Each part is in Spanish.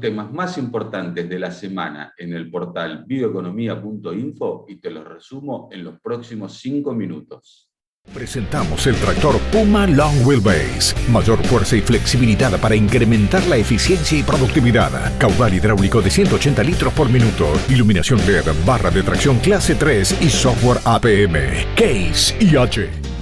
temas más importantes de la semana en el portal bioeconomía.info y te los resumo en los próximos cinco minutos. Presentamos el tractor Puma Long Wheelbase. Mayor fuerza y flexibilidad para incrementar la eficiencia y productividad. Caudal hidráulico de 180 litros por minuto. Iluminación LED, barra de tracción clase 3 y software APM. Case IH.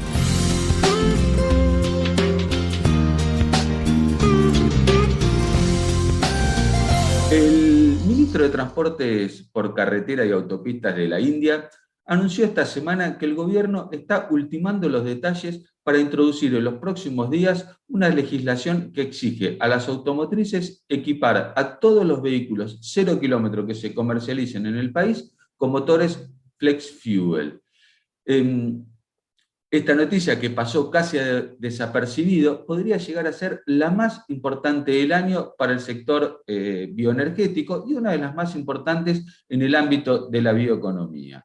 Transportes por Carretera y Autopistas de la India anunció esta semana que el gobierno está ultimando los detalles para introducir en los próximos días una legislación que exige a las automotrices equipar a todos los vehículos cero kilómetros que se comercialicen en el país con motores flex fuel. Em, esta noticia que pasó casi desapercibido podría llegar a ser la más importante del año para el sector eh, bioenergético y una de las más importantes en el ámbito de la bioeconomía.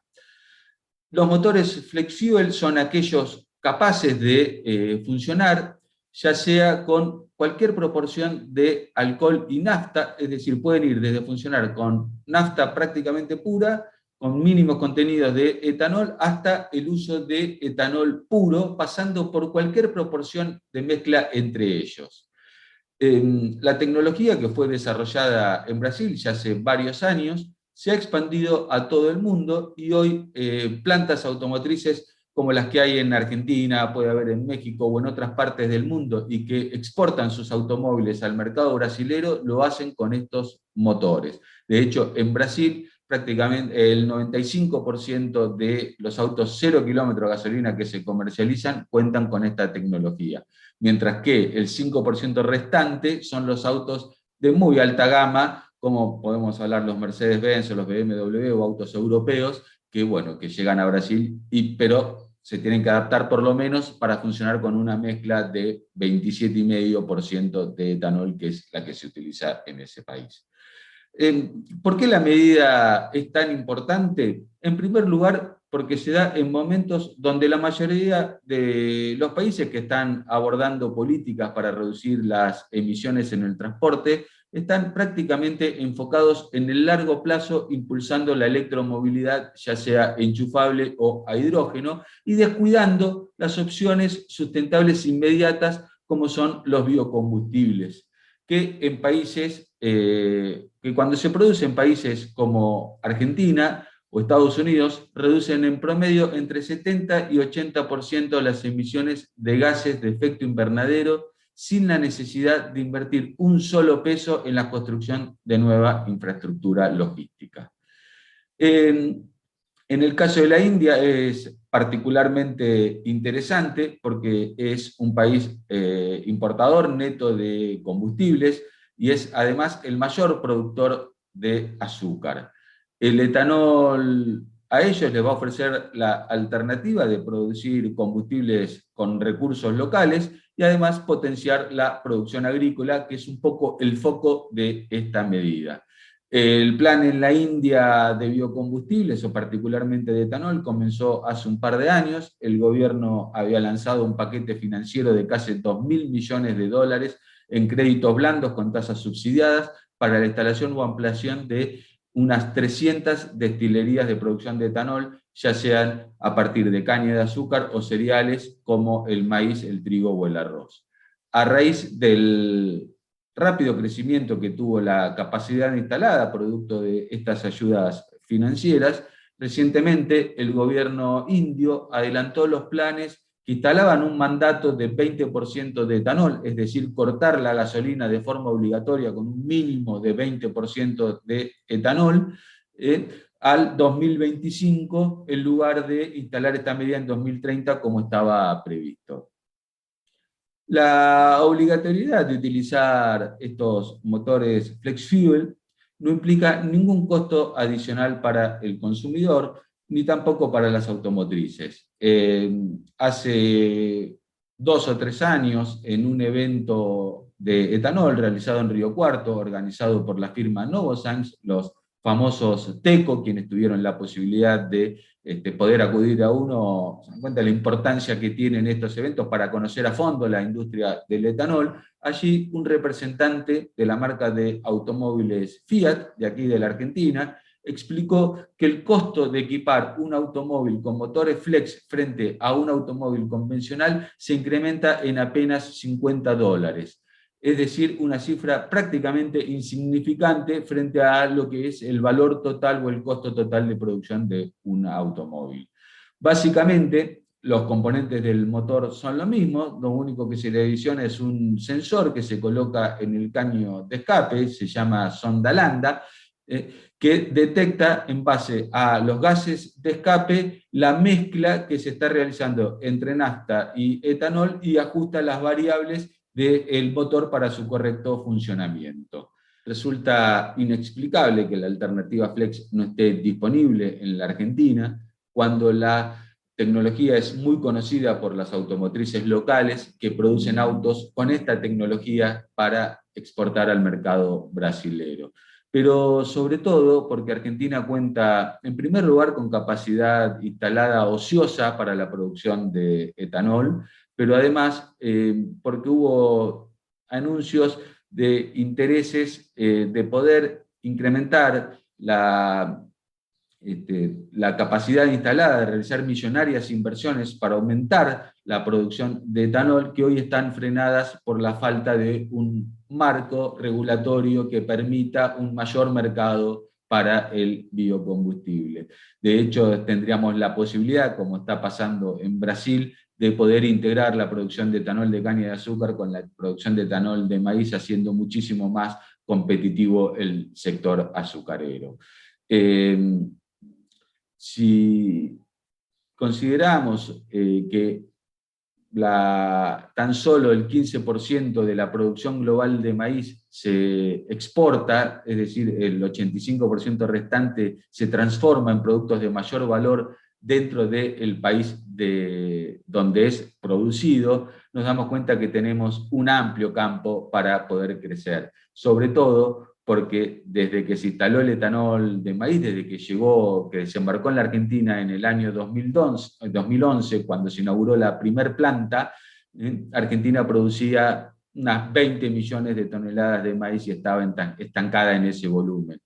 Los motores flexible son aquellos capaces de eh, funcionar ya sea con cualquier proporción de alcohol y nafta, es decir, pueden ir desde funcionar con nafta prácticamente pura con mínimos contenidos de etanol hasta el uso de etanol puro, pasando por cualquier proporción de mezcla entre ellos. Em, la tecnología que fue desarrollada en Brasil ya hace varios años se ha expandido a todo el mundo y hoy eh, plantas automotrices como las que hay en Argentina, puede haber en México o en otras partes del mundo y que exportan sus automóviles al mercado brasilero, lo hacen con estos motores. De hecho, en Brasil prácticamente el 95% de los autos cero kilómetros de gasolina que se comercializan cuentan con esta tecnología, mientras que el 5% restante son los autos de muy alta gama, como podemos hablar los Mercedes-Benz o los BMW o autos europeos, que bueno, que llegan a Brasil, y, pero se tienen que adaptar por lo menos para funcionar con una mezcla de 27,5% de etanol, que es la que se utiliza en ese país. Em, ¿Por qué la medida es tan importante? En primer lugar, porque se da en momentos donde la mayoría de los países que están abordando políticas para reducir las emisiones en el transporte están prácticamente enfocados en el largo plazo impulsando la electromovilidad, ya sea enchufable o a hidrógeno, y descuidando las opciones sustentables inmediatas como son los biocombustibles, que en países eh, que cuando se produce en países como Argentina o Estados Unidos, reducen en promedio entre 70 y 80% las emisiones de gases de efecto invernadero sin la necesidad de invertir un solo peso en la construcción de nueva infraestructura logística. En, el caso de la India es particularmente interesante porque es un país eh, importador neto de combustibles, y es además el mayor productor de azúcar. El etanol a ellos les va a ofrecer la alternativa de producir combustibles con recursos locales y además potenciar la producción agrícola, que es un poco el foco de esta medida. El plan en la India de biocombustibles, o particularmente de etanol, comenzó hace un par de años. El gobierno había lanzado un paquete financiero de casi 2 mil millones de dólares en créditos blandos con tasas subsidiadas para la instalación o ampliación de unas 300 destilerías de producción de etanol, ya sean a partir de caña de azúcar o cereales como el maíz, el trigo o el arroz. A raíz del rápido crecimiento que tuvo la capacidad instalada producto de estas ayudas financieras, recientemente el gobierno indio adelantó los planes instalaban un mandato de 20% de etanol, es decir, cortar la gasolina de forma obligatoria con un mínimo de 20% de etanol, eh, al 2025 en lugar de instalar esta medida en 2030 como estaba previsto. La obligatoriedad de utilizar estos motores flex fuel no implica ningún costo adicional para el consumidor, ni tampoco para las automotrices. Eh, hace dos o tres años, en un evento de etanol realizado en Río Cuarto, organizado por la firma Novozymes, los famosos TECO, quienes tuvieron la posibilidad de este, poder acudir a uno, se dan cuenta de la importancia que tienen estos eventos para conocer a fondo la industria del etanol. Allí un representante de la marca de automóviles Fiat, de aquí de la Argentina, explicó que el costo de equipar un automóvil con motores flex frente a un automóvil convencional se incrementa en apenas 50 dólares es decir, una cifra prácticamente insignificante frente a lo que es el valor total o el costo total de producción de un automóvil. Básicamente, los componentes del motor son los mismos, lo único que se le adiciona es un sensor que se coloca en el caño de escape, se llama sonda lambda, eh, que detecta en base a los gases de escape la mezcla que se está realizando entre nafta y etanol y ajusta las variables del motor para su correcto funcionamiento. Resulta inexplicable que la alternativa Flex no esté disponible en la Argentina cuando la tecnología es muy conocida por las automotrices locales que producen autos con esta tecnología para exportar al mercado brasilero. Pero sobre todo porque Argentina cuenta, en primer lugar, con capacidad instalada ociosa para la producción de etanol, pero además eh, porque hubo anuncios de intereses eh, de poder incrementar la, este, la capacidad instalada de realizar millonarias inversiones para aumentar la producción de etanol que hoy están frenadas por la falta de un marco regulatorio que permita un mayor mercado para el biocombustible. De hecho, tendríamos la posibilidad, como está pasando en Brasil, de poder integrar la producción de etanol de caña de azúcar con la producción de etanol de maíz, haciendo muchísimo más competitivo el sector azucarero. Eh, si consideramos eh, que tan solo el 15% de la producción global de maíz se exporta, es decir, el 85% restante se transforma en productos de mayor valor dentro del país de, donde es producido, nos damos cuenta que tenemos un amplio campo para poder crecer. Sobre todo porque desde que se instaló el etanol de maíz, desde que llegó, que desembarcó en la Argentina en el año 2011, 2011 cuando se inauguró la primer planta. Argentina producía unas 20 millones de toneladas de maíz y estaba estancada en ese volumen.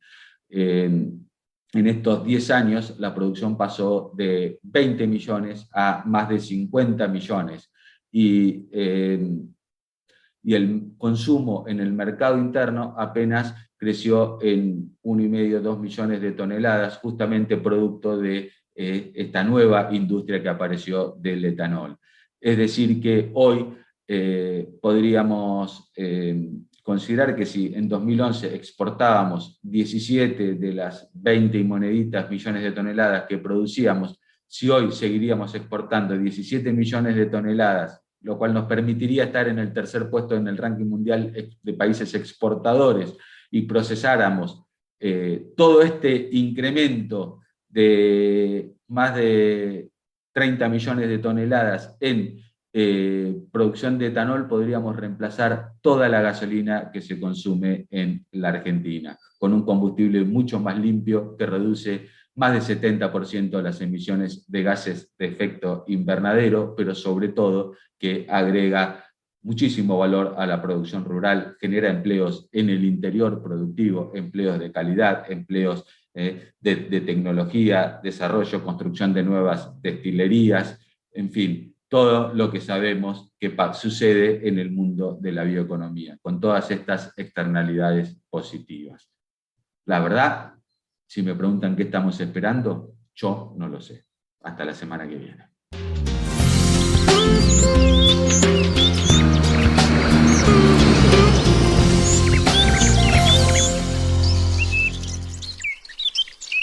En estos 10 años la producción pasó de 20 millones a más de 50 millones eh, y el consumo en el mercado interno apenas creció en 1,5, 2 millones de toneladas, justamente producto de eh, esta nueva industria que apareció del etanol. Es decir, que hoy eh, podríamos considerar que si en 2011 exportábamos 17 de las 20 y moneditas millones de toneladas que producíamos, si hoy seguiríamos exportando 17 millones de toneladas, lo cual nos permitiría estar en el tercer puesto en el ranking mundial de países exportadores y procesáramos eh, todo este incremento de más de 30 millones de toneladas en eh, producción de etanol podríamos reemplazar toda la gasolina que se consume en la Argentina, con un combustible mucho más limpio que reduce más del 70% las emisiones de gases de efecto invernadero, pero sobre todo que agrega muchísimo valor a la producción rural, genera empleos en el interior productivo, empleos de calidad, empleos eh, de, de tecnología, desarrollo, construcción de nuevas destilerías, en fin, todo lo que sabemos que sucede en el mundo de la bioeconomía, con todas estas externalidades positivas. La verdad, si me preguntan qué estamos esperando, yo no lo sé. Hasta la semana que viene. Ooh.